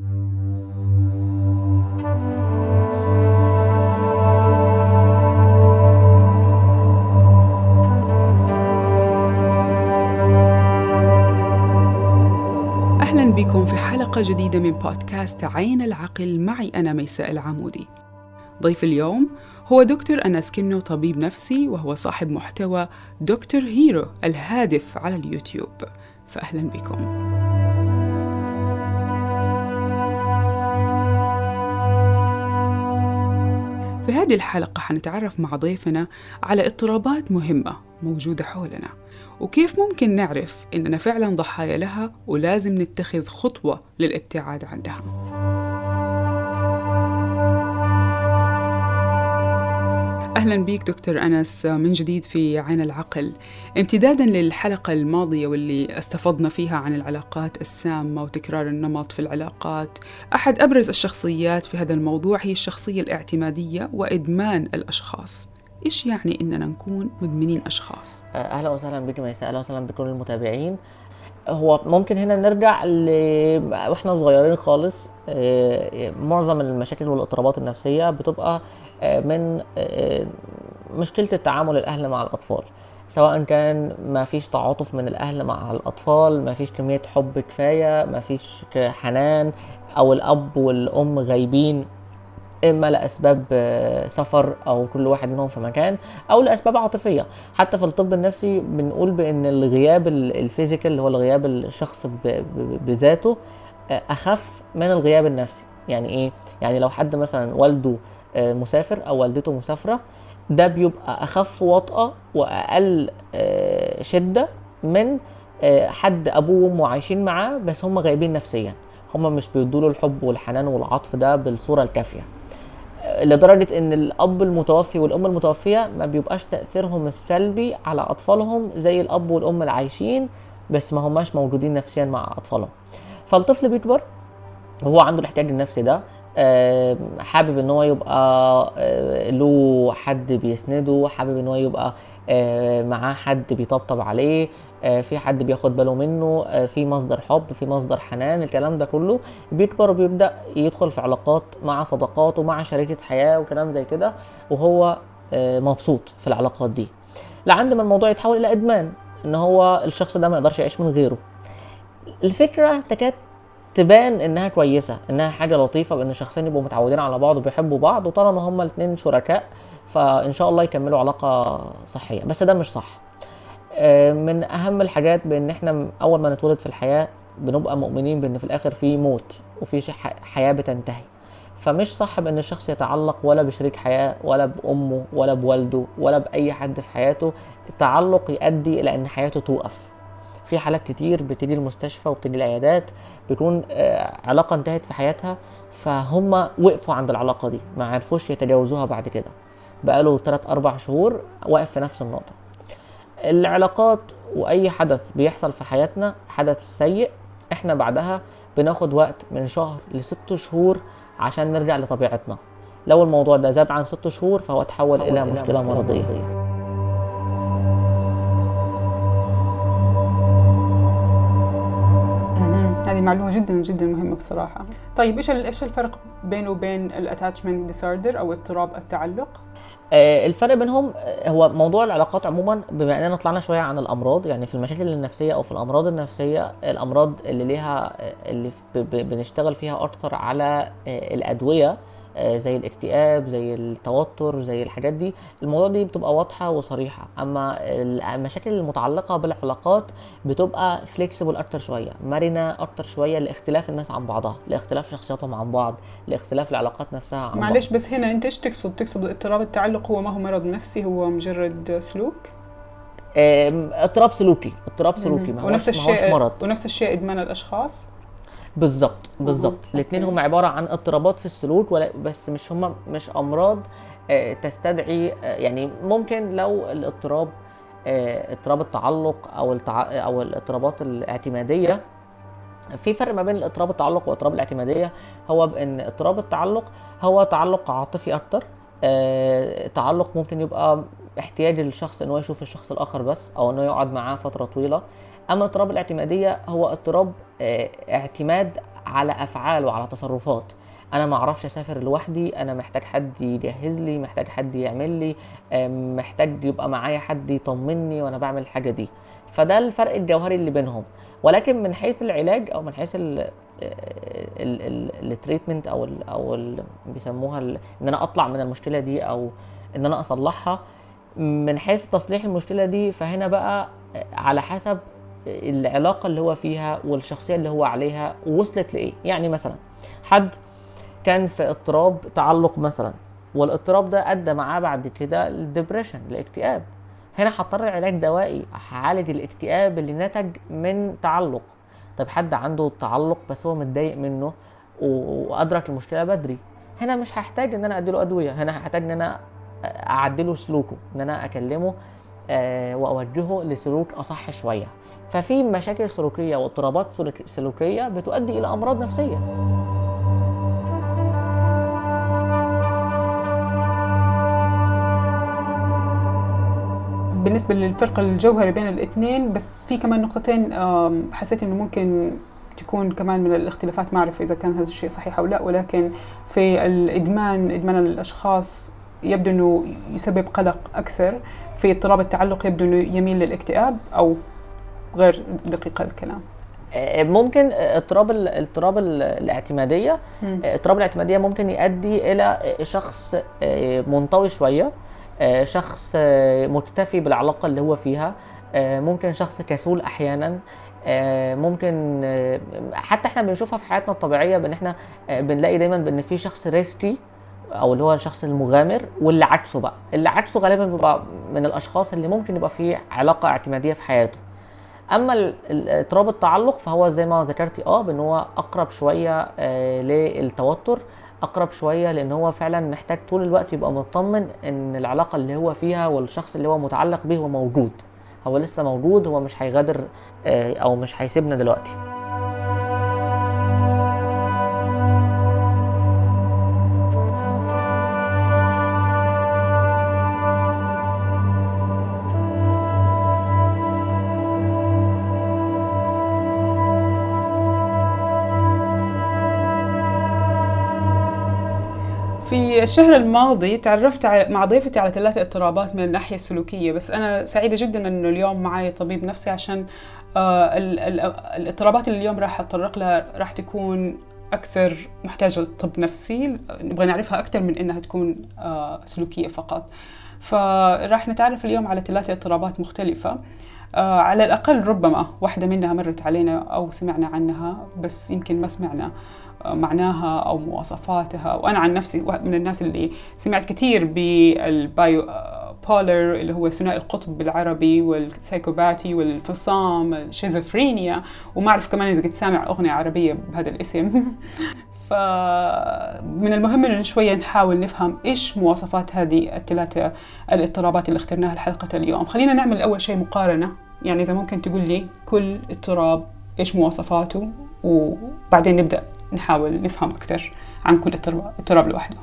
أهلا بكم في حلقة جديدة من بودكاست عين العقل. معي أنا ميساء العمودي. ضيف اليوم هو دكتور أنس كنو طبيب نفسي وهو صاحب محتوى دكتور هيرو الهادف على اليوتيوب. فأهلا بكم. في هذه الحلقة حنتعرف مع ضيفنا على اضطرابات مهمة موجودة حولنا وكيف ممكن نعرف إننا فعلا ضحايا لها ولازم نتخذ خطوة للابتعاد عنها أهلا بيك دكتور أنس من جديد في عين العقل. امتدادا للحلقة الماضية واللي استفضنا فيها عن العلاقات السامة وتكرار النمط في العلاقات أحد أبرز الشخصيات في هذا الموضوع هي الشخصية الاعتمادية وإدمان الأشخاص. إيش يعني إننا نكون مدمنين أشخاص؟ أهلا وسهلا بك ميساء أهلا وسهلا بكل المتابعين. هو ممكن هنا نرجع ل... وإحنا صغيرين خالص معظم المشاكل والاضطرابات النفسية بتبقى آه، من آه، مشكلة التعامل الأهل مع الأطفال. سواء كان ما فيش تعاطف من الأهل مع الأطفال ما فيش كمية حب كفاية ما فيش حنان أو الأب والأم غايبين إما لأسباب آه، سفر أو كل واحد منهم في مكان أو لأسباب عاطفية. حتى في الطب النفسي بنقول بإن الغياب ال- الفيزيكال اللي هو الغياب الشخص بذاته آه، أخف من الغياب النفسي. يعني إيه؟ يعني لو حد مثلا والده آه، مسافر أو والدته مسافرة ده بيبقى أخف وطأة وأقل آه، شدة من آه، حد أبوه وأمه عايشين معاه بس هم غايبين نفسيا. هم مش بيدوا الحب والحنان والعطف ده بالصورة الكافية. لدرجة إن الأب المتوفي والأم المتوفية ما بيبقاش تأثيرهم السلبي على أطفالهم زي الأب والأم العايشين بس ما هماش موجودين نفسيا مع أطفالهم. فالطفل بيكبر هو عنده الاحتياج النفسي ده آه، حابب إن هو يبقى آه، له حد بيسنده حابب إن هو يبقى آه، معاه حد بيطبطب عليه في حد بياخد باله منه في مصدر حب في مصدر حنان الكلام ده كله. بيكبر وبيبدأ يدخل في علاقات مع صداقات ومع شريكة حياة وكلام زي كده وهو مبسوط في العلاقات دي. لعند ما الموضوع يتحول إلى إدمان إن هو الشخص ده ما يقدرش يعيش من غيره. الفكرة تكاد تبان إنها كويسة إنها حاجة لطيفة بإن شخصين يبقوا متعودين على بعض وبيحبوا بعض وطالما هما الاثنين شركاء فإن شاء الله يكملوا علاقة صحية. بس ده مش صح. آه، من أهم الحاجات بإن إحنا أول ما نتولد في الحياة بنبقى مؤمنين بإن في الآخر في موت وفي حياة بتنتهي. فمش صح بإن الشخص يتعلق ولا بشريك حياة ولا بأمه ولا بوالده ولا بأي حد في حياته. التعلق يؤدي إلى إن حياته توقف. في حالات كتير بتيجي المستشفى وبتيجي العيادات بيكون آه، علاقة انتهت في حياتها فهم وقفوا عند العلاقة دي ما عرفوش يتجاوزوها بعد كده. بقاله 3 4 شهور واقف في نفس النقطة. العلاقات وأي حدث بيحصل في حياتنا حدث سيء إحنا بعدها بناخد وقت من شهر لست شهور عشان نرجع لطبيعتنا. لو الموضوع ده زاد عن ست شهور فهو تحول إلى مشكلة مرضية. هذه معلومة جدا جدا مهمة بصراحة. طيب إيش إيش الفرق بينه وبين ال attachment disorder أو اضطراب التعلق؟ آه، الفرق بينهم آه، هو موضوع العلاقات عموما بما إننا طلعنا شوية عن الأمراض يعني في المشاكل النفسية أو في الأمراض النفسية الأمراض اللي ليها آه، اللي بنشتغل فيها أكتر على الأدوية زي الاكتئاب زي التوتر زي الحاجات دي الموضوع دي بتبقى واضحة وصريحة أما المشاكل المتعلقة بالعلاقات بتبقى flexible أكتر شوية مرنة أكتر شوية لاختلاف الناس عن بعضها لاختلاف شخصياتهم عن بعض لاختلاف العلاقات نفسها عن بعض معلش بس هنا أنت إيش تقصد؟ تقصد اضطراب التعلق هو ما هو مرض نفسي هو مجرد سلوك؟ اضطراب سلوكي اضطراب سلوكي ما هوش ونفس الشيء مرض ونفس الشيء إدمان الأشخاص؟ بالظبط بالظبط. الاثنين هم عبارة عن اضطرابات في السلوك ولا بس مش هم مش أمراض آه، تستدعي آه، يعني ممكن لو الاضطراب آه، اضطراب التعلق أو التع... أو الاضطرابات الاعتمادية. في فرق ما بين الاضطراب التعلق واضطراب الاعتمادية. هو بإن اضطراب التعلق هو تعلق عاطفي أكتر آه، تعلق ممكن يبقى احتياج الشخص إن هو يشوف الشخص الآخر بس أو إنه يقعد معاه فترة طويلة. أما اضطراب الاعتمادية هو اضطراب آه، اعتماد على أفعال وعلى تصرفات. أنا ما أعرفش أسافر لوحدي أنا محتاج حد يجهز لي محتاج حد يعمل لي آم، محتاج يبقى معايا حد يطمني وأنا بعمل الحاجة دي. فده الفرق الجوهري اللي بينهم. ولكن من حيث العلاج أو من حيث التريتمنت أو ال أو ال بيسموها ال إن أنا أطلع من المشكلة دي أو إن أنا أصلحها من حيث تصليح المشكلة دي فهنا بقى على حسب العلاقة اللي هو فيها والشخصية اللي هو عليها وصلت لإيه. يعني مثلا حد كان في اضطراب تعلق مثلا والاضطراب ده أدى معاه بعد كده الدبريشن الاكتئاب هنا هضطر علاج دوائي هعالج الاكتئاب اللي نتج من تعلق. طب حد عنده تعلق بس هو متضايق منه وأدرك المشكلة بدري. هنا مش هحتاج إن أنا أديله أدوية هنا هحتاج إن أنا أعدله سلوكه إن أنا أكلمه آه، وأوجهه لسلوك أصح شوية. ففي مشاكل سلوكية واضطرابات سلوك- سلوكية بتؤدي إلى أمراض نفسية. بالنسبة للفرق الجوهري بين الاثنين بس في كمان نقطتين حسيت إنه ممكن تكون كمان من الاختلافات ما أعرف إذا كان هذا الشيء صحيح أو لا ولكن في الإدمان إدمان الأشخاص يبدو إنه يسبب قلق أكثر. في اضطراب التعلق يبدو إنه يميل للاكتئاب أو غير دقيق الكلام. آه، ممكن آه، اضطراب اضطراب ال- الاعتمادية. آه، اضطراب الاعتمادية ممكن يؤدي إلى شخص منطوي شوية شخص مكتفي بالعلاقة اللي هو فيها ممكن شخص كسول أحيانا ممكن حتى إحنا بنشوفها في حياتنا الطبيعية بإن إحنا بنلاقي دايما بإن في شخص ريسكي أو اللي هو الشخص المغامر واللي عكسه بقى. اللي عكسه غالبا بيبقى من الأشخاص اللي ممكن يبقى فيه علاقة اعتمادية في حياته. أما اضطراب التعلق فهو زي ما ذكرتي آه بإن هو أقرب شوية آه للتوتر أقرب شوية لإن هو فعلا محتاج طول الوقت يبقى مطمن إن العلاقة اللي هو فيها والشخص اللي هو متعلق بيه هو موجود. هو لسه موجود هو مش هيغادر آه أو مش هيسيبنا دلوقتي. في الشهر الماضي تعرفت مع ضيفتي على ثلاث اضطرابات من الناحية السلوكية بس أنا سعيدة جدا أنه اليوم معي طبيب نفسي عشان آه، ال- ال- الاضطرابات اللي اليوم راح أتطرق لها راح تكون أكثر محتاجة لطب نفسي نبغى نعرفها أكثر من أنها تكون آه، سلوكية فقط. فراح نتعرف اليوم على ثلاث اضطرابات مختلفة. آه، على الأقل ربما واحدة منها مرت علينا أو سمعنا عنها بس يمكن ما سمعنا. معناها أو مواصفاتها. وأنا عن نفسي واحد من الناس اللي سمعت كثير بال bipolar آه، bipolar اللي هو ثنائي القطب بالعربي وال psychopathy والفصام الشيزوفرينيا. وما أعرف كمان إذا كنت سامع أغنية عربية بهذا الاسم. فمن المهم إنه شوية نحاول نفهم إيش مواصفات هذه الثلاثة الاضطرابات اللي اخترناها لحلقة اليوم. خلينا نعمل أول شيء مقارنة. يعني إذا ممكن تقول لي كل اضطراب إيش مواصفاته؟ وبعدين نبدأ. نحاول نفهم أكثر عن كل اضطراب لوحده.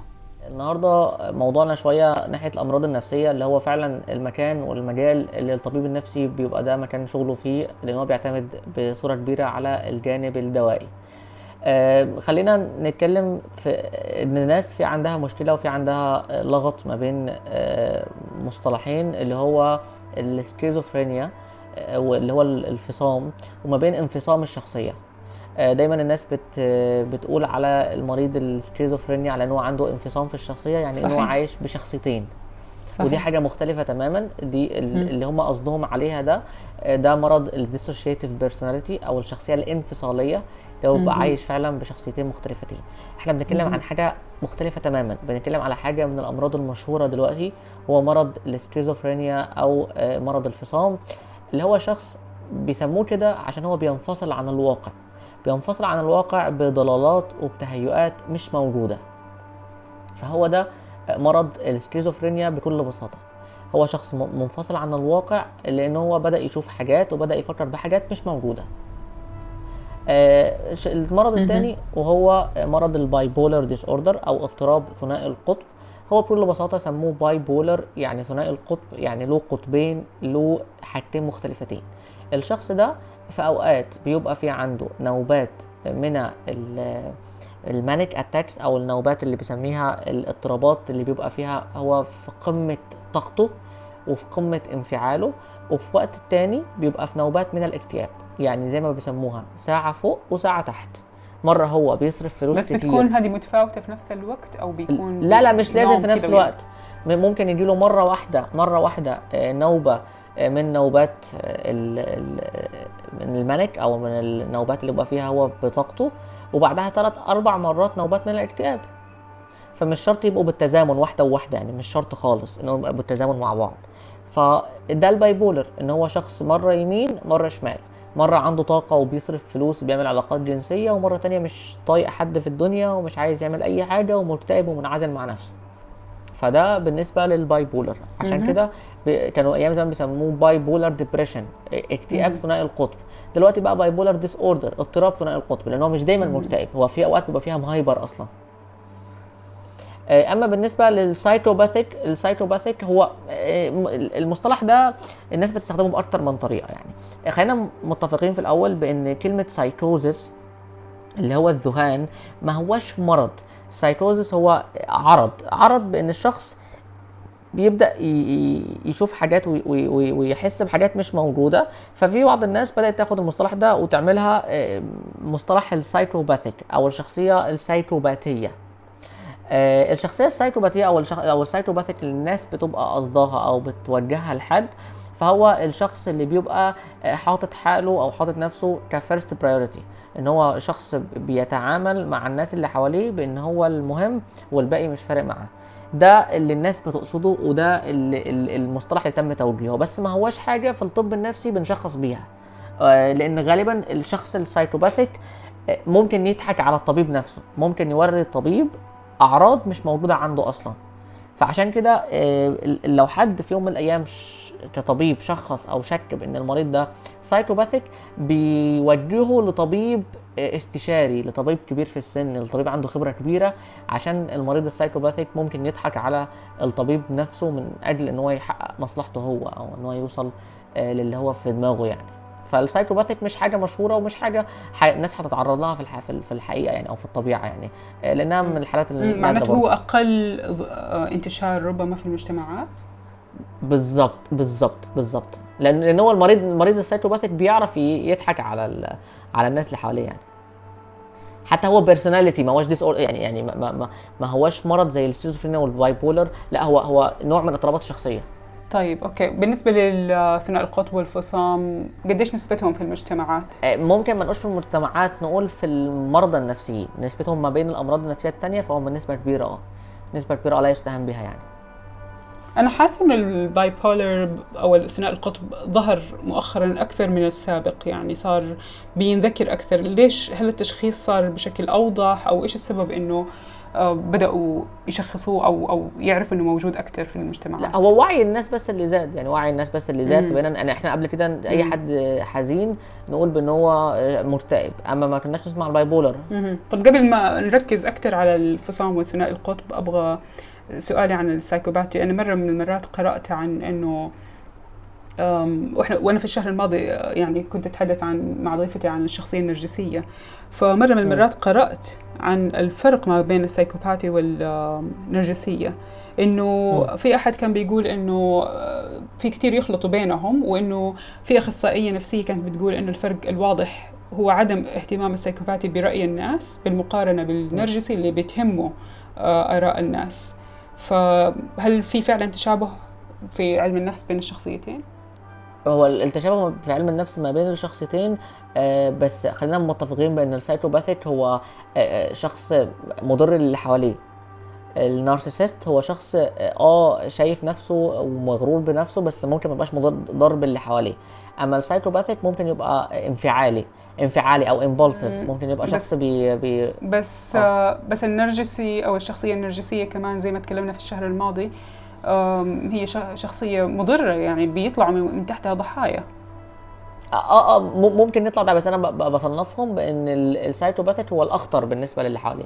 النهارده موضوعنا شوية ناحية الأمراض النفسية اللي هو فعلا المكان والمجال اللي الطبيب النفسي بيبقى ده مكان شغله فيه لأن هو بيعتمد بصورة كبيرة على الجانب الدوائي. آه، خلينا نتكلم في إن الناس في عندها مشكلة وفي عندها لغط ما بين آه، مصطلحين اللي هو السكيزوفرينيا آه، واللي هو الانفصام وما بين انفصام الشخصية. دايما الناس بت بتقول على المريض السكيزوفرينيا على إن هو عنده انفصام في الشخصية يعني إن هو صحيح. عايش بشخصيتين صحيح. ودي حاجة مختلفة تماما دي. اللي هم قصدهم عليها ده آه، ده مرض ال dissociative personality أو الشخصية الانفصالية اللي هو بيبقى مم. عايش فعلا بشخصيتين مختلفتين إحنا بنتكلم. عن حاجة مختلفة تماما بنتكلم على حاجة من الأمراض المشهورة دلوقتي هو مرض السكيزوفرينيا أو آه، مرض الفصام اللي هو شخص بيسموه كده عشان هو بينفصل عن الواقع بينفصل عن الواقع بضلالات وبتهيؤات مش موجودة. فهو ده مرض السكيزوفرينيا بكل بساطة. هو شخص منفصل عن الواقع لأن هو بدأ يشوف حاجات وبدأ يفكر بحاجات مش موجودة. آه، المرض. الثاني وهو مرض ال bipolar disorder أو اضطراب ثنائي القطب. هو بكل بساطة سموه bipolar يعني ثنائي القطب يعني له قطبين له حاجتين مختلفتين. الشخص ده في أوقات بيبقى في عنده نوبات من ال manic attacks أو النوبات اللي بيسميها الاضطرابات اللي بيبقى فيها هو في قمة طاقته وفي قمة انفعاله وفي وقت التاني بيبقى في نوبات من الاكتئاب. يعني زي ما بيسموها ساعة فوق وساعة تحت. مرة هو بيصرف فلوس بس كتير. بتكون هذه متفاوتة في نفس الوقت أو بيكون لا لا مش لازم في نفس الوقت. ممكن يجي له مرة واحدة مرة واحدة آه، نوبة من نوبات من المانيك أو من النوبات اللي بيبقى فيها هو بطاقته. وبعدها ثلاث أربع مرات نوبات من الاكتئاب. فمش شرط يبقوا بالتزامن واحدة وواحدة يعني مش شرط خالص إنهم يبقوا بالتزامن مع بعض. فده ال bipolar إن هو شخص مرة يمين مرة شمال. مرة عنده طاقة وبيصرف فلوس وبيعمل علاقات جنسية ومرة تانية مش طايق حد في الدنيا ومش عايز يعمل أي حاجة ومكتئب ومنعزل مع نفسه. فده بالنسبة لل bipolar. عشان. كده كانوا أيام زمان بيسموه bipolar depression اكتئاب ثنائي القطب. دلوقتي بقى bipolar disorder اضطراب ثنائي القطب لأن هو مش دايما مكتئب. هو في أوقات بيبقى فيها م hyper أصلا. أما بالنسبة لل psychopathic ال psychopathic هو آه، المصطلح ده الناس بتستخدمه بأكتر من طريقة يعني. خلينا متفقين في الأول بإن كلمة سايكوزس اللي هو الذهان ما هوش مرض. سايكوزس هو عرض عرض بإن الشخص بيبدأ يشوف حاجات وي- وي- وي- ويحس بحاجات مش موجودة ففي بعض الناس بدأت تاخد المصطلح ده وتعملها آه، مصطلح ال psychopathic أو الشخصية السايكوباتيه الشخصية السايكوباتيه أو. أو ال psychopathic اللي الناس بتبقى قصدها أو بتوجهها لحد فهو الشخص اللي بيبقى آه، حاطط حاله أو حاطط نفسه ك first priority إن هو شخص بيتعامل مع الناس اللي حواليه بإن هو المهم والباقي مش فارق معاه. ده اللي الناس بتقصده وده اللي المصطلح اللي تم توجيهه بس ما هوش حاجة في الطب النفسي بنشخص بيها. آه، لأن غالبا الشخص ال psychopathic آه، ممكن يضحك على الطبيب نفسه. ممكن يوري الطبيب أعراض مش موجودة عنده أصلا. فعشان كده لو حد في يوم من الأيام كطبيب شخص أو شك بإن المريض ده psychopathic بيوجهه لطبيب استشاري لطبيب كبير في السن لطبيب عنده خبرة كبيرة عشان المريض ال psychopathic ممكن يضحك على الطبيب نفسه من أجل إن هو يحقق مصلحته هو أو إن هو يوصل آه، للي هو في دماغه يعني فال psychopathic مش حاجة مشهورة ومش حاجة ح... الناس هتتعرض لها في الح... في ال- في الحقيقة يعني أو في الطبيعة يعني آه، لأنها من الحالات اللي معناته هو. أقل آه، انتشار ربما في المجتمعات بالظبط بالظبط بالظبط لأن لأن هو المريض المريض ال psychopathic بيعرف يضحك على ال... على الناس اللي حواليه يعني. حتى هو personality ما هوش dis يعني يعني ما, ما, ما, هوش مرض زي ال schizophrenia وال bipolar لا هو هو نوع من اضطرابات الشخصية. طيب okay. بالنسبة للثنائي القطب والفصام قديش نسبتهم في المجتمعات؟ آه، ممكن ما نقولش في المجتمعات نقول في المرضى النفسيين. نسبتهم ما بين الأمراض النفسية التانية فهم نسبه كبيرة آه. نسبة كبيرة لا يستهان بها يعني. أنا حاسة إن ال bipolar أو الثنائي القطب ظهر مؤخرا أكثر من السابق يعني صار بينذكر أكثر ليش هل التشخيص صار بشكل أوضح أو إيش السبب إنه آه، بدأوا يشخصوه أو أو يعرفوا إنه موجود أكثر في المجتمعات لا هو وعي الناس بس اللي زاد يعني وعي الناس بس اللي زاد مم. فبقينا يعني إحنا قبل كده أي. حد حزين نقول بان هو آه، مكتئب أما ما كناش نسمع ال bipolar. طب قبل ما نركز أكثر على الفصام والثنائي القطب أبغى سؤالي عن السايكوباتي أنا مرة من المرات قرأت عن إنه وإحنا وأنا في الشهر الماضي يعني كنت أتحدث عن مع ضيفتي عن الشخصية النرجسية. فمرة من المرات قرأت عن الفرق ما بين السايكوباتي والنرجسية. إنه. في أحد كان بيقول إنه آه، في كثير يخلطوا بينهم وإنه في أخصائية نفسية كانت بتقول إنه الفرق الواضح هو عدم اهتمام السايكوباتي برأي الناس بالمقارنة بالنرجسي اللي بتهمه آه، آراء الناس. فهل في فعلا تشابه في علم النفس بين الشخصيتين؟ هو التشابه في علم النفس ما بين الشخصيتين آه، بس خلينا متفقين بأن ال psychopathic هو آه، آه، شخص مضر للي حواليه. ال narcissist هو شخص آه آه، شايف نفسه ومغرور بنفسه بس ممكن ما يبقاش مضر باللي حواليه. أما ال psychopathic ممكن يبقى انفعالي. انفعالي أو impulsive مم. ممكن يبقى شخص بي, بي بس آه. آه. بس النرجسي أو الشخصية النرجسية كمان زي ما تكلمنا في الشهر الماضي هي شخصية مضرة يعني بيطلعوا من من تحتها ضحايا آه آه م- ممكن نطلع ده بس أنا بصنفهم بإن ال- ال psychopathic هو الأخطر بالنسبة للي حواليه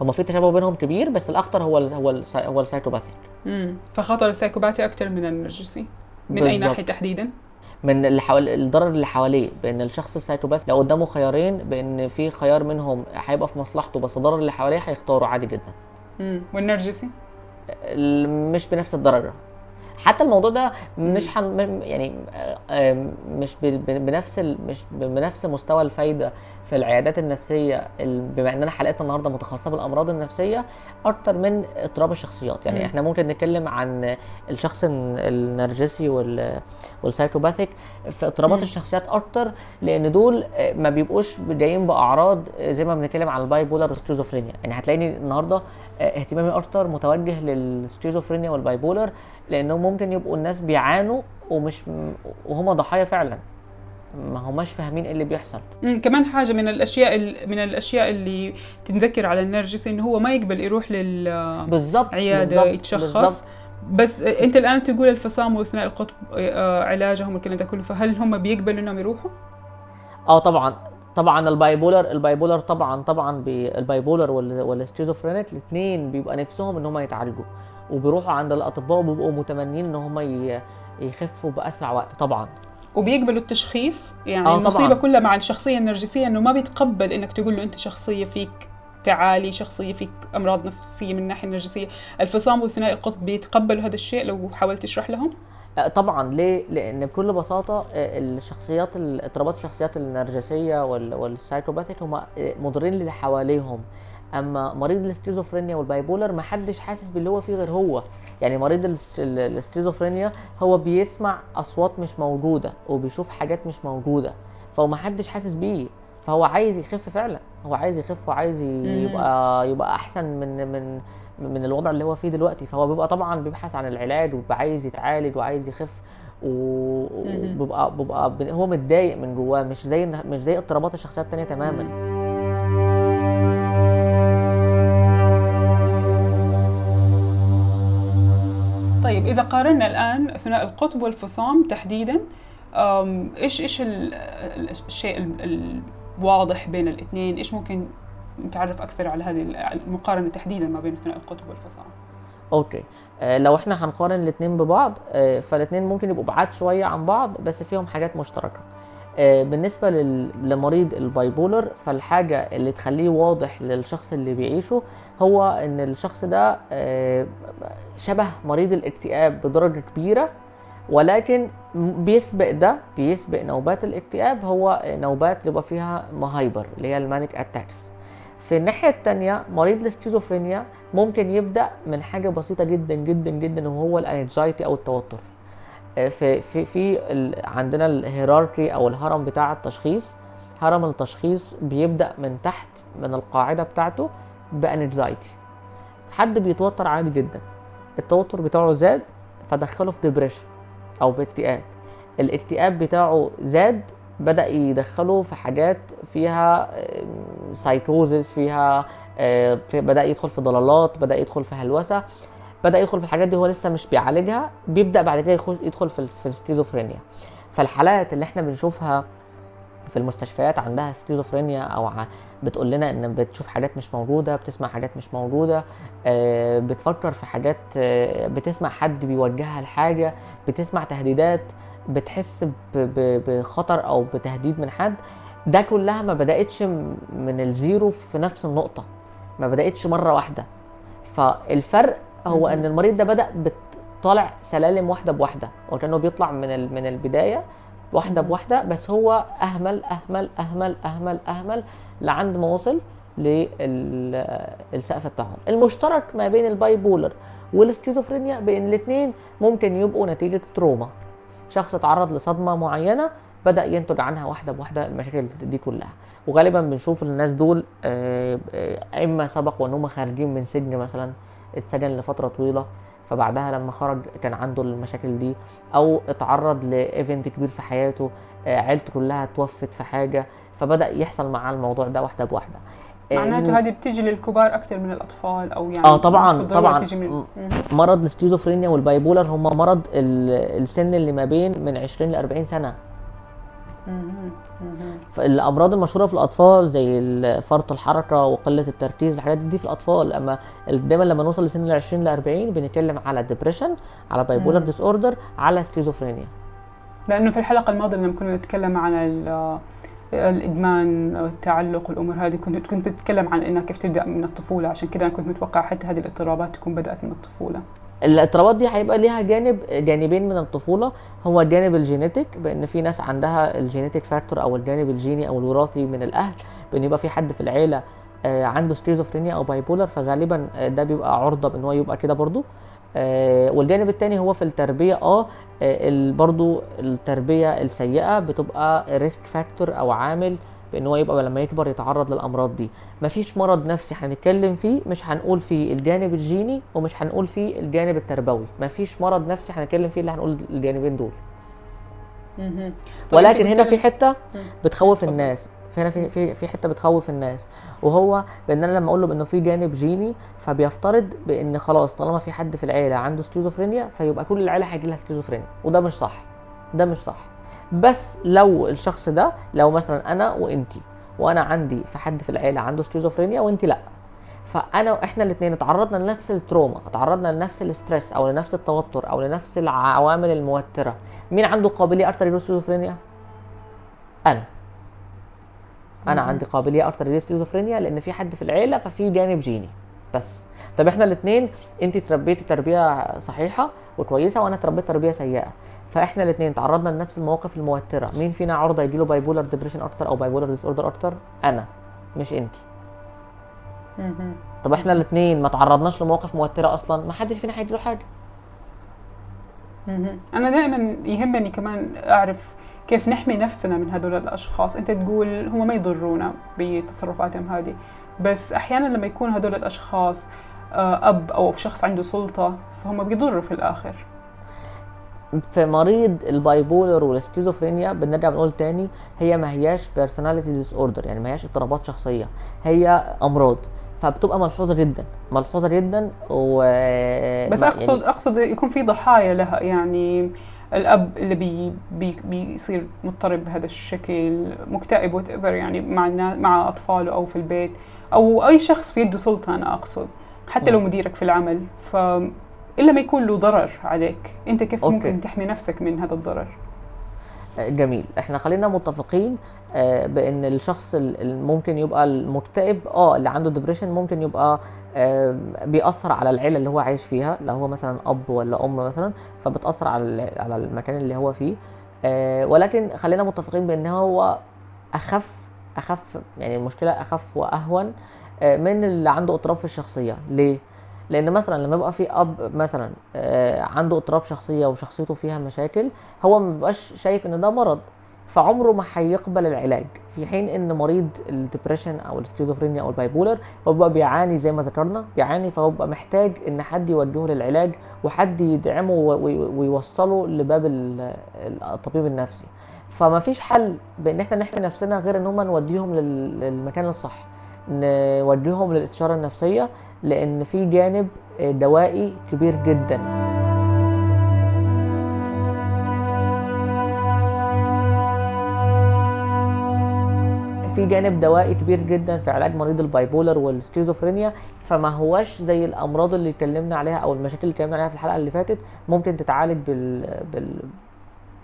هما في تشابه بينهم كبير بس الأخطر هو ال هو ال هو ال psychopathic مم. فخطر السايكوباتي أكثر من النرجسي من أي بالظبط. ناحية تحديدا؟ من اللي حوال الضرر اللي حواليه بأن الشخص ال psychopath لو قدامه خيارين بأن في خيار منهم هيبقى في مصلحته بس الضرر اللي حواليه هيختاره عادي جدا. مم. والنرجسي؟ ال- مش بنفس الدرجة. حتى الموضوع ده مش حن يعني آه، آه، مش بنفس مش بنفس مستوى الفايدة في العيادات النفسية ال- بما اننا حلقتنا النهارده متخصصة بالأمراض النفسية أكتر من اضطراب الشخصيات يعني مم. إحنا ممكن نتكلم عن الشخص الن- النرجسي وال وال psychopathic في اضطرابات مم. الشخصيات أكتر لأن دول ما بيبقوش جايين بأعراض زي ما بنتكلم على ال bipolar وال schizophrenia يعني هتلاقيني النهارده آه، اهتمامي أكتر متوجه لل schizophrenia وال bipolar لانهم ممكن يبقوا الناس بيعانوا ومش وهم ضحايا فعلا ما هماش فاهمين إيه اللي بيحصل مم. كمان حاجة من الأشياء ال- من الأشياء اللي تنذكر على النرجسي إنه هو ما يقبل يروح لل بالظبط بالظبط، يتشخص بالظبط. بس أنت الآن تقول الفصام وثنائي القطب آه، علاجهم والكلام ده كله فهل هم بيقبلوا إنهم يروحوا؟ آه طبعا طبعا ال bipolar ال bipolar طبعا طبعا ال bipolar وال- وال schizophrenic الاثنين بيبقى نفسهم إن هم يتعالجوا وبيروحوا عند الأطباء وبيبقوا متمنين إن هم يخفوا بأسرع وقت طبعا وبيقبلوا التشخيص يعني آه،. المصيبه كلها مع الشخصية النرجسية إنه ما بيتقبل إنك تقول له أنت شخصية فيك تعالي شخصية فيك أمراض نفسية من الناحية النرجسية الفصام وثنائي القطب بيتقبلوا هذا الشيء لو حاولت تشرح لهم؟ آه، طبعا ليه؟ لأن بكل بساطة آه، الشخصيات ال- اضطرابات الشخصيات النرجسية وال- وال psychopathic هم آه، مضرين للي حواليهم أما مريض ال schizophrenia وال bipolar ما حدش حاسس باللي هو فيه غير هو. يعني مريض الس- ال- السكيزوفرينيا هو بيسمع أصوات مش موجودة وبيشوف حاجات مش موجودة فهو ما حدش حاسس بيه. فهو عايز يخف فعلا هو عايز يخف وعايز يبقى يبقى أحسن من من من الوضع اللي هو فيه دلوقتي. فهو بيبقى طبعا بيبحث عن العلاج وبيبقى عايز يتعالج وعايز يخف وبيبقى بيبقى هو متضايق من جواه مش زي مش زي اضطرابات الشخصيات التانية تماما. إذا قارنا الآن ثنائي القطب والفصام تحديدا إيش إيش ال- ال- الشيء ال- الواضح بين الاثنين؟ إيش ممكن نتعرف أكثر على هذه المقارنة تحديدا ما بين ثنائي القطب والفصام؟ okay آه لو إحنا هنقارن الاتنين ببعض آه فالاتنين ممكن يبقوا بعاد شوية عن بعض بس فيهم حاجات مشتركة بالنسبة لل... لمريض ال bipolar فالحاجة اللي تخليه واضح للشخص اللي بيعيشه هو إن الشخص ده آه شبه مريض الاكتئاب بدرجة كبيرة ولكن بيسبق ده بيسبق نوبات الاكتئاب هو نوبات بيبقى فيها مهايبر hyper اللي هي ال manic attacks. في الناحية التانية مريض السكيزوفرينيا ممكن يبدأ من حاجة بسيطة جدا جدا جدا وهو ال anxiety أو التوتر. آه، في في في ال- عندنا ال hierarchy أو الهرم بتاع التشخيص. هرم التشخيص بيبدأ من تحت من القاعدة بتاعته ب anxiety حد بيتوتر عادي جدا. التوتر بتاعه زاد فدخله في depression أو باكتئاب الاكتئاب بتاعه زاد بدأ يدخله في حاجات فيها سايكوزس فيها آه، في بدأ يدخل في ضلالات بدأ يدخل في هلوسة. بدأ يدخل في الحاجات دي هو لسه مش بيعالجها بيبدأ بعد كده يخش يدخل في, في السكيزوفرينيا. فالحالات اللي إحنا بنشوفها في المستشفيات عندها سكيزوفرينيا أو بتقول لنا إن بتشوف حاجات مش موجودة بتسمع حاجات مش موجودة آه، بتفكر في حاجات آه، بتسمع حد بيوجهها لحاجة بتسمع تهديدات بتحس بخطر أو بتهديد من حد ده كلها ما بدأتش من ال zero في نفس النقطة ما بدأتش مرة واحدة. فالفرق هو إن المريض ده بدأ طالع سلالم واحدة بواحدة. وكانه بيطلع من من البداية واحدة بواحدة بس هو أهمل أهمل أهمل أهمل أهمل لعند ما وصل للسقف بتاعهم. المشترك ما بين ال bipolar وال schizophrenia بين الاثنين ممكن يبقوا نتيجة trauma. شخص اتعرض لصدمة معينة بدأ ينتج عنها واحدة بواحدة المشاكل دي كلها. وغالبا بنشوف الناس دول آه، آه، إما سبق وإن هم خارجين من سجن مثلا اتسجن لفترة طويلة فبعدها لما خرج كان عنده المشاكل دي أو اتعرض ل event كبير في حياته آه، عيلته كلها توفت في حاجة فبدأ يحصل معاه الموضوع ده واحدة بواحدة. آه، معناته هذه بتيجي للكبار أكثر من الأطفال أو يعني آه طبعا طبعا. تيجي من. مرض ال schizophrenia وال bipolar هم مرض ال- السن اللي ما بين من 20 ل 40 سنة. فالأمراض المشهورة في الأطفال زي فرط الحركة وقلة التركيز الحاجات دي في الأطفال. أما دايما لما نوصل لسن ال 20 ل 40 بنتكلم على depression على bipolar disorder على سكيزوفرينيا لأنه في الحلقة الماضية لما كنا نتكلم عن الإدمان التعلق والأمور هذه كنت كنت بتتكلم عن انها كيف تبدأ من الطفولة. عشان كذا أنا كنت متوقع حتى هذه الاضطرابات تكون بدأت من الطفولة. الاضطرابات دي هيبقى ليها جانب جانبين من الطفولة. هو الجانب ال genetic بأن في ناس عندها ال genetic factor أو الجانب الجيني أو الوراثي من الأهل بأن يبقى في حد في العيلة آه، عنده سكيزوفرينيا أو bipolar فغالبا آه، ده بيبقى عرضة بأن هو يبقى كده برضو. آه، والجانب الثاني هو في التربية آه برضو التربية السيئة بتبقى risk factor أو عامل بان هو يبقى لما يكبر يتعرض للأمراض دي. مفيش مرض نفسي هنتكلم فيه مش هنقول فيه الجانب الجيني ومش هنقول فيه الجانب التربوي. مفيش مرض نفسي هنتكلم فيه اللي هنقول الجانبين دول. ولكن هنا في حتة بتخوف الناس. هنا في في في حتة بتخوف الناس. وهو بان أنا لما أقول له انه في جانب جيني فبيفترض بأن خلاص طالما في حد في العيلة عنده سكيزوفرينيا فيبقى كل العيلة هيجي لها سكيزوفرينيا وده مش صح. ده مش صح. بس لو الشخص ده لو مثلا أنا وإنتي وأنا عندي في حد في العيلة عنده سكيزوفرينيا وانت لأ. فأنا وإحنا الاثنين اتعرضنا لنفس ال trauma اتعرضنا لنفس ال stress أو لنفس التوتر أو لنفس العوامل الموترة. مين عنده قابلية أكتر يجيله سكيزوفرينيا أنا أنا عندي قابلية أكتر للسكيزوفرينيا لأن في حد في العيلة ففي جانب جيني. بس. طب إحنا الاثنين انت تربيتي تربية صحيحة وكويسة وأنا تربيت تربية سيئة. فاحنا الاثنين تعرضنا لنفس المواقف الموترة. مين فينا عرضة يجيله بايبولار ديبريشن أكتر أو بايبولار ديس اوردر أكتر؟ أنا مش انت طب إحنا الاثنين ما تعرضناش لمواقف موترة أصلا ما حدش فينا هيجيله حاجة. أنا دائما يهمني كمان أعرف كيف نحمي نفسنا من هذول الأشخاص. أنت تقول هم ما يضرونا بتصرفاتهم هذه بس أحيانا لما يكون هذول الأشخاص آه، أب أو شخص عنده سلطة فهم بيضروا في الآخر. في مريض ال bipolar وال schizophrenia بنرجع بنقول تاني هي ما هياش personality disorder يعني ما هياش اضطرابات شخصية هي أمراض. فبتبقى ملحوظة جدا ملحوظة جدا و بس اقصد يعني... أقصد يكون في ضحايا لها يعني الأب اللي بي بي بيصير مضطرب بهذا الشكل مكتئب what يعني مع مع أطفاله أو في البيت أو أي شخص في يده سلطة أنا أقصد حتى لو مديرك في العمل. ف إلا ما يكون له ضرر عليك. أنت كيف okay. ممكن تحمي نفسك من هذا الضرر؟ جميل. إحنا خلينا متفقين آه، بأن الشخص ممكن يبقى المكتئب آه اللي عنده depression ممكن يبقى آه، بيأثر على العيلة اللي هو عايش فيها لو هو مثلا أب ولا أم مثلا فبتأثر على على المكان اللي هو فيه. آه، ولكن خلينا متفقين بأن هو أخف أخف يعني المشكلة أخف وأهون من اللي عنده اضطراب في الشخصية. ليه؟ لأن مثلا لما يبقى في أب مثلا عنده اضطراب شخصية وشخصيته فيها مشاكل هو ما بيبقاش شايف إن ده مرض فعمره ما هيقبل العلاج. في حين إن مريض ال depression أو السكيزوفرينيا أو ال bipolar هو بيبقى بيعاني زي ما ذكرنا بيعاني فهو بيبقى محتاج إن حد يوجهه للعلاج وحد يدعمه ويوصله لباب الطبيب النفسي. فما فيش حل بإن إحنا نحمي نفسنا غير إن هم نوديهم للمكان الصح نوديهم للإستشارة النفسية. لأن في جانب دوائي كبير جدا. في جانب دوائي كبير جدا في علاج مريض ال bipolar وال schizophrenia فما هوش زي الأمراض اللي اتكلمنا عليها أو المشاكل اللي اتكلمنا عليها في الحلقة اللي فاتت ممكن تتعالج بال, بال...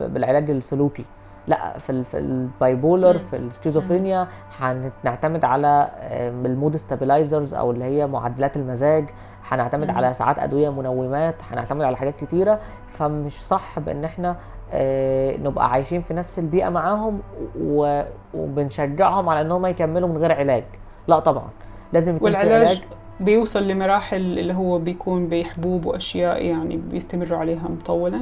بالعلاج السلوكي. لا في في ال bipolar في السكيزوفرينيا هنعتمد على ال mood stabilizers أو اللي هي معدلات المزاج هنعتمد على ساعات أدوية منومات هنعتمد على حاجات كتيرة فمش صح بإن إحنا آه، نبقى عايشين في نفس البيئة معاهم وبنشجعهم على ان هم يكملوا من غير علاج. لا طبعا. لازم يكون والعلاج في علاج. بيوصل لمراحل اللي هو بيكون بحبوب وأشياء يعني بيستمروا عليها مطولا.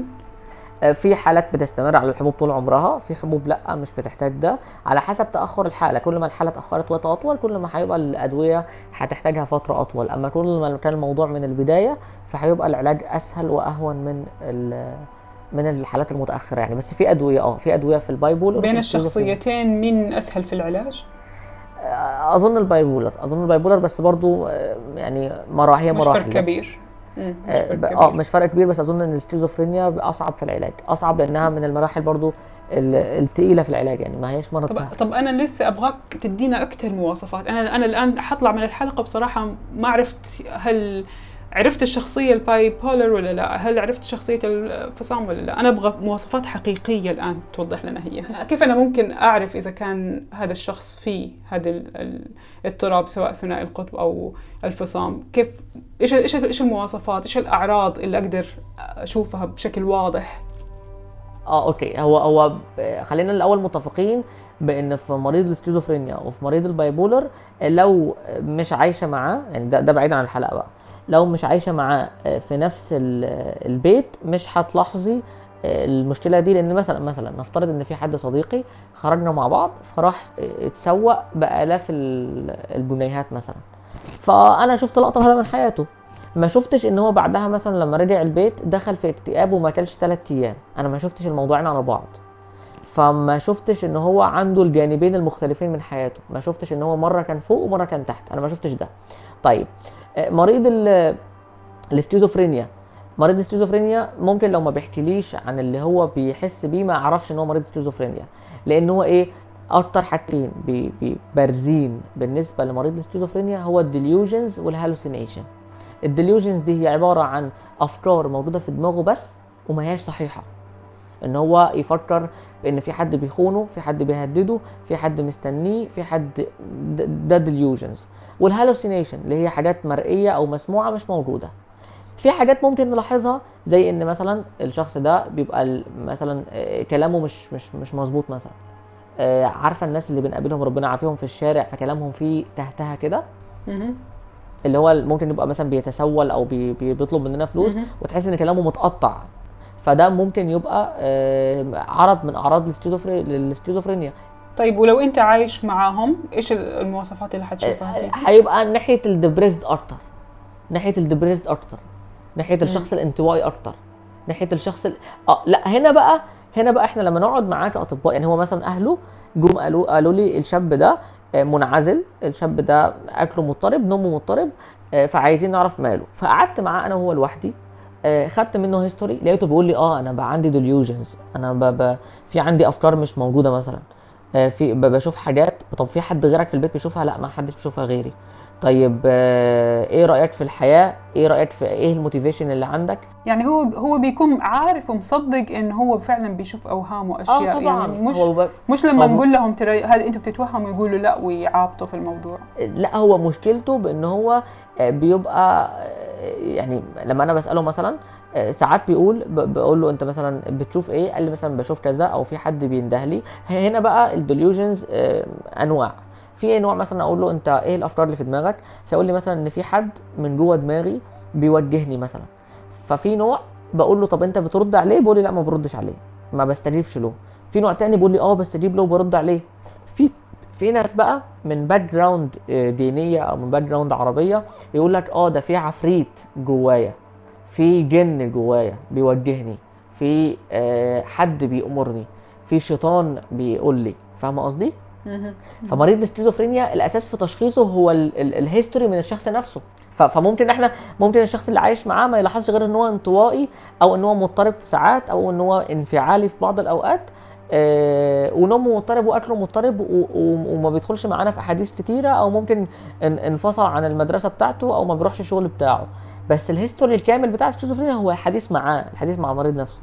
في حالات بتستمر على الحبوب طول عمرها في حبوب لأ مش بتحتاج ده. على حسب تأخر الحالة كل ما الحالة اتأخرت وقت أطول كل ما هيبقى الأدوية هتحتاجها فترة أطول. أما كل ما كان الموضوع من البداية فهيبقى العلاج أسهل وأهون من من الحالات المتأخرة يعني. بس في أدوية آه في أدوية في ال bipolar بين الشخصيتين مين أسهل في العلاج؟ آه، أظن ال bipolar أظن ال bipolar بس برضو آه، يعني مراحل هي مراحل كبير. آه مش فرق كبير بس أظن إن السكيزوفرينيا أصعب في العلاج أصعب لأنها من المراحل برضو الثقيله في العلاج يعني ما هيش مرض طب, سهل. طب أنا لسه أبغاك تدينا أكثر مواصفات أنا أنا الآن حطلع من الحلقة بصراحة ما عرفت هل عرفت الشخصية ال bipolar ولا لا؟ هل عرفت شخصية الفصام ولا لا؟ أنا أبغى مواصفات حقيقية الآن توضح لنا هي. كيف أنا ممكن أعرف إذا كان هذا الشخص فيه هذا الاضطراب سواء ثنائي القطب أو الفصام؟ كيف إيش إيش إيش المواصفات؟ إيش الأعراض اللي أقدر أشوفها بشكل واضح؟ آه okay هو هو خلينا الأول متفقين بإن في مريض السكيزوفرينيا وفي مريض ال bipolar لو مش عايشة معاه يعني ده, ده بعيد عن الحلقة بقى لو مش عايشة معاه في نفس البيت مش هتلاحظي المشكلة دي. لأن مثلا مثلا نفترض إن في حد صديقي خرجنا مع بعض فراح اتسوق بآلاف البنيهات مثلا. فأنا شفت لقطة هذا من حياته. ما شفتش إن هو بعدها مثلا لما رجع البيت دخل في اكتئاب وما كلش ثلاث أيام. أنا ما شفتش الموضوعين على بعض. فما شفتش إن هو عنده الجانبين المختلفين من حياته. ما شفتش إن هو مرة كان فوق ومرة كان تحت. أنا ما شفتش ده. طيب مريض السكيزوفرينيا. مريض السكيزوفرينيا ممكن لو ما بيحكيليش عن اللي هو بيحس بيه ما أعرفش إن هو مريض سكيزوفرينيا. لأن هو إيه؟ أكتر حاجتين بارزين بالنسبة لمريض السكيزوفرينيا هو ال delusions وال hallucination. ال delusions دي هي عبارة عن أفكار موجودة في دماغه بس وما هياش صحيحة. إن هو يفكر بان في حد بيخونه في حد بيهدده في حد مستنيه في حد ده delusions. وال hallucination اللي هي حاجات مرئية أو مسموعة مش موجودة. في حاجات ممكن نلاحظها زي إن مثلا الشخص ده بيبقى مثلا كلامه مش مش مش مظبوط مثلا. عارفة الناس اللي بنقابلهم ربنا عافيهم في الشارع فكلامهم فيه تهتها كده؟ اللي هو ممكن يبقى مثلا بيتسول أو بي بيطلب مننا فلوس وتحس إن كلامه متقطع. فده ممكن يبقى عرض من أعراض السكيزوفرينيا طيب ولو انت عايش معاهم إيش المواصفات اللي حتشوفها فيه؟ هيبقى ناحية ال depressed أكتر. ناحية ال depressed أكتر. ناحية الشخص الانطوائي أكتر. ناحية الشخص ال... آه لا هنا بقى هنا بقى إحنا لما نقعد معاه كأطباء يعني هو مثلا أهله جم قالوا قالوا لي الشاب ده منعزل الشاب ده أكله مضطرب نومه مضطرب فعايزين نعرف ماله. فقعدت معاه أنا وهو لوحدي خدت منه history لقيته بيقول لي آه أنا بقى عندي delusions أنا ب... ب... في عندي أفكار مش موجودة مثلا. في ب... بشوف حاجات طب في حد غيرك في البيت بيشوفها؟ لا ما حدش بيشوفها غيري. طيب إيه رأيك في الحياة؟ إيه رأيك في إيه ال motivation اللي عندك؟ يعني هو هو بيكون عارف ومصدق إن هو فعلا بيشوف أوهام وأشياء. آه طبعا. يعني مش هو ب... مش لما نقول لهم ترى هذا أنتوا بتتوهموا يقولوا لا ويعابطوا في الموضوع. لا هو مشكلته بإن هو بيبقى يعني لما أنا بسأله مثلا ساعات بيقول بقول له انت مثلا بتشوف إيه؟ قال لي مثلا بشوف كذا أو في حد بينده لي. هنا بقى الديليوجنز انواع. في نوع مثلا أقول له انت إيه الافكار اللي في دماغك؟ فيقول لي مثلا ان في حد من جوه دماغي بيوجهني مثلا. ففي نوع بقول له طب انت بترد عليه؟ بيقول لي لا ما بردش عليه. ما بستجيبش له. في نوع تاني بيقول لي آه بستجيب له وبرد عليه. في في ناس بقى من background دينية أو من background عربية يقول لك آه ده في عفريت جوايا. في جن جوايا بيوجهني في آه حد بيأمرني في شيطان بيقول لي فاهمة قصدي؟ فمريض السكيزوفرينيا الأساس في تشخيصه هو ال history من الشخص نفسه. فممكن إحنا ممكن الشخص اللي عايش معاه ما يلاحظش غير إن هو انطوائي أو إن هو مضطرب في ساعات أو إن هو انفعالي في بعض الأوقات آه ونومه مضطرب وأكله مضطرب وما بيدخلش معانا في أحاديث كتيرة أو ممكن إنفصل عن المدرسة بتاعته أو ما بيروحش الشغل بتاعه. بس ال history الكامل بتاع السكيزوفرينيا هو حديث معاه الحديث مع المريض نفسه.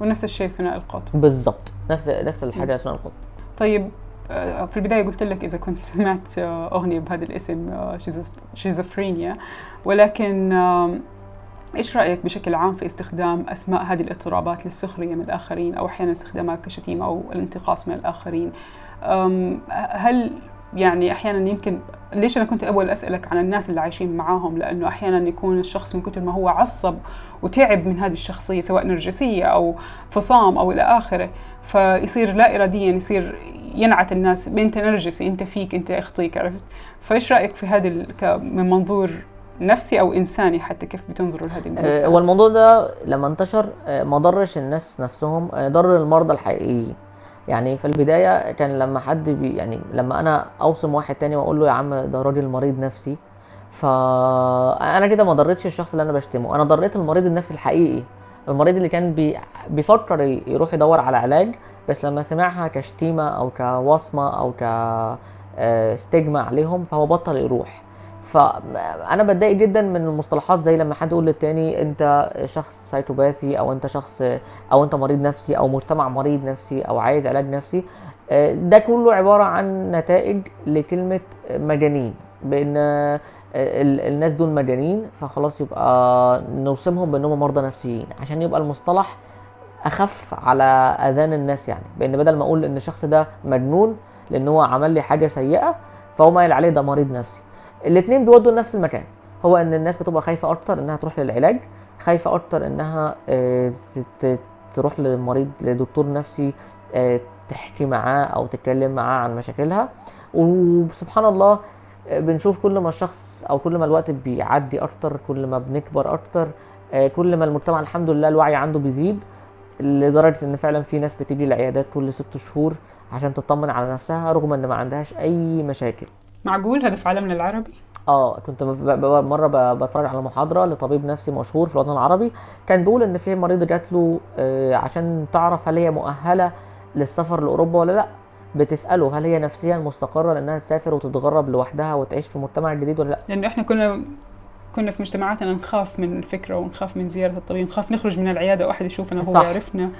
ونفس الشيء ثنائي القطب. بالظبط نفس نفس الحاجة ثنائي القطب. طيب في البداية قلت لك إذا كنت سمعت أغنية بهذا الاسم شيزوفرينيا. ولكن إيش رأيك بشكل عام في استخدام أسماء هذه الاضطرابات للسخرية من الآخرين أو أحيانا استخدامها كشتيمة أو الانتقاص من الآخرين؟ هل يعني أحيانا يمكن ليش أنا كنت اول أسألك عن الناس اللي عايشين معاهم؟ لأنه أحيانا يكون الشخص من كثر ما هو عصب وتعب من هذه الشخصية سواء نرجسية أو فصام أو إلى آخره فيصير لا اراديا يصير ينعت الناس أنت نرجسي أنت فيك أنت أخطيك عرفت؟ فإيش رأيك في هذا من منظور نفسي أو إنساني حتى كيف بتنظروا لهذه المسألة؟ هو الموضوع ده لما انتشر ما ضرش الناس نفسهم ضر المرضى الحقيقيين. يعني في البداية كان لما حد بي يعني لما أنا أوصم واحد تاني وأقول له يا عم ده راجل مريض نفسي فانا كده ما ضريتش الشخص اللي أنا بشتمه أنا ضريت المريض النفسي الحقيقي المريض اللي كان بي بيفكر يروح يدور على علاج بس لما سمعها كشتيمة أو كوصمة أو ك stigma عليهم فهو بطل يروح. فانا بتضايق جدا من المصطلحات زي لما حد يقول للتاني أنت شخص psychopathy أو أنت شخص أو أنت مريض نفسي أو مجتمع مريض نفسي أو عايز علاج نفسي آه، ده كله عبارة عن نتائج لكلمة مجانين بإن آه، ال- الناس دول مجانين فخلاص يبقى نوصمهم بإنهم مرضى نفسيين عشان يبقى المصطلح أخف على أذان الناس يعني بإن بدل ما أقول إن الشخص ده مجنون لإن هو عمل لي حاجة سيئة فهو مايل عليه ده مريض نفسي. الاتنين بيودوا لنفس المكان. هو إن الناس بتبقى خايفة أكتر إنها تروح للعلاج خايفة أكتر إنها آه، تروح لمريض لدكتور نفسي آه، تحكي معاه أو تتكلم معاه عن مشاكلها. وسبحان الله آه، بنشوف كل ما الشخص أو كل ما الوقت بيعدي أكتر كل ما بنكبر أكتر كل ما المجتمع الحمد لله الوعي عنده بيزيد لدرجة إن فعلا في ناس بتيجي العيادات كل ست شهور عشان تطمن على نفسها رغم إن ما عندهاش أي مشاكل. معقول هذا في عالمنا العربي آه كنت مرة بتفرج على محاضرة لطبيب نفسي مشهور في الوطن العربي كان بيقول إن في مريض جات له آه، عشان تعرف هل هي مؤهلة للسفر لأوروبا ولا لأ بتسأله هل هي نفسيا مستقرة لأنها تسافر وتتغرب لوحدها وتعيش في مجتمع جديد ولا لأ. لأنه إحنا كنا كنا في مجتمعاتنا نخاف من الفكرة ونخاف من زيارة الطبيب نخاف نخرج من العيادة واحد يشوفنا هو صح. يعرفنا.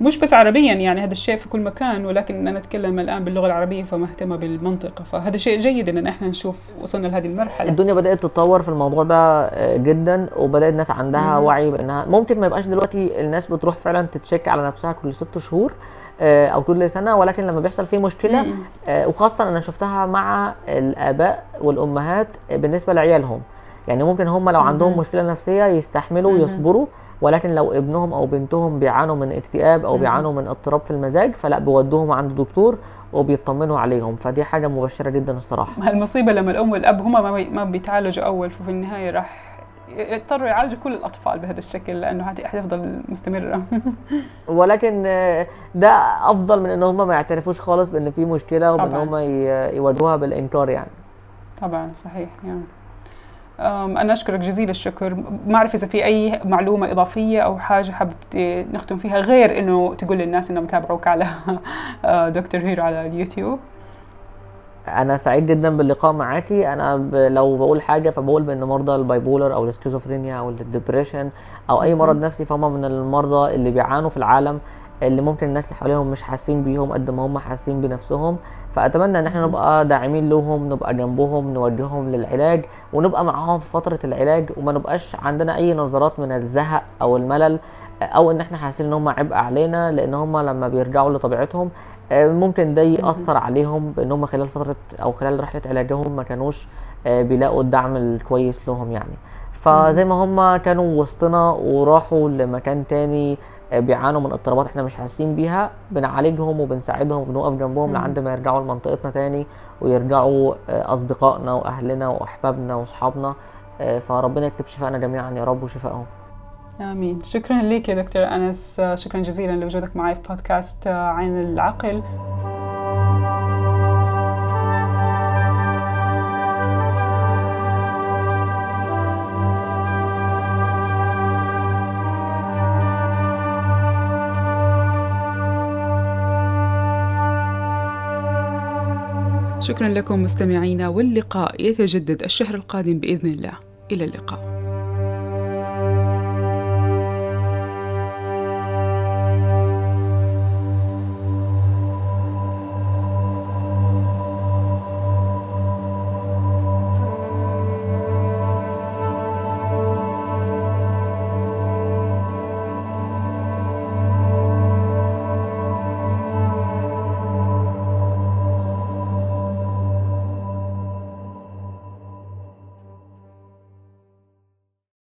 مش بس عربيا يعني هذا الشيء في كل مكان ولكن أنا أتكلم الآن باللغة العربية فمهتمه بالمنطقة فهذا شيء جيد ان إحنا نشوف وصلنا لهذه المرحلة الدنيا بدأت تتطور في الموضوع ده آه، جدا وبدأت الناس عندها مم. وعي بأنها ممكن ما يبقاش دلوقتي الناس بتروح فعلا تتشيك على نفسها كل ست شهور آه، أو كل سنة ولكن لما بيحصل فيه مشكلة مم. آه، وخاصة أنا شفتها مع الآباء والأمهات بالنسبة لعيالهم يعني ممكن هم لو عندهم مهم. مشكلة نفسية يستحملوا. ويصبروا ولكن لو ابنهم أو بنتهم بيعانوا من اكتئاب مهم. بيعانوا من اضطراب في المزاج فلا بيودوهم عند دكتور وبيطمنوا عليهم. فدي حاجة مبشرة جدا الصراحة. المصيبة لما الأم والأب هما ما بي- ما بيتعالجوا أول ففي النهاية راح يضطروا يعالجوا كل الأطفال بهذا الشكل لأنه حتفضل مستمرة. ولكن ده أفضل من إن هم ما يعترفوش خالص بإن في مشكلة وبإن طبعاً. هم يواجهوها بالإنكار يعني. طبعا صحيح يعني. أنا أشكرك جزيل الشكر. ما أعرف إذا في أي معلومة إضافية أو حاجة حابب نختم فيها غير إنه تقول للناس إنهم يتابعوك على آه، دكتور هيرو على اليوتيوب. أنا سعيد جدا باللقاء معاكي. أنا ب... لو بقول حاجة فبقول بإن مرضى ال bipolar أو السكيزوفرينيا أو ال depression أو أي مرض نفسي فهم من المرضى اللي بيعانوا في العالم اللي ممكن الناس اللي حواليهم مش حاسين بيهم قد ما هم حاسين بنفسهم. فأتمنى إن إحنا نبقى داعمين لهم نبقى جنبهم نوجههم للعلاج ونبقى معاهم في فترة العلاج وما نبقاش عندنا أي نظرات من الزهق أو الملل أو إن إحنا حاسين إن هم عبء علينا لأن هم لما بيرجعوا لطبيعتهم آه، ممكن ده يأثر عليهم بإن هم خلال فترة أو خلال رحلة علاجهم ما كانوش آه، بيلاقوا الدعم الكويس لهم يعني. فزي ما هم كانوا وسطنا وراحوا لمكان تاني بيعانوا من اضطرابات إحنا مش حاسين بيها بنعالجهم وبنساعدهم وبنقف جنبهم. لحد ما يرجعوا لمنطقتنا تاني ويرجعوا آه، أصدقائنا وأهلنا وأحبابنا وأصحابنا. آه، فربنا يكتب شفائنا جميعا يا رب وشفائهم. آمين. شكرا لك يا دكتور أنس. آه، شكرا جزيلا لوجودك معي في بودكاست عين العقل. شكرا لكم مستمعينا واللقاء يتجدد الشهر القادم بإذن الله. إلى اللقاء.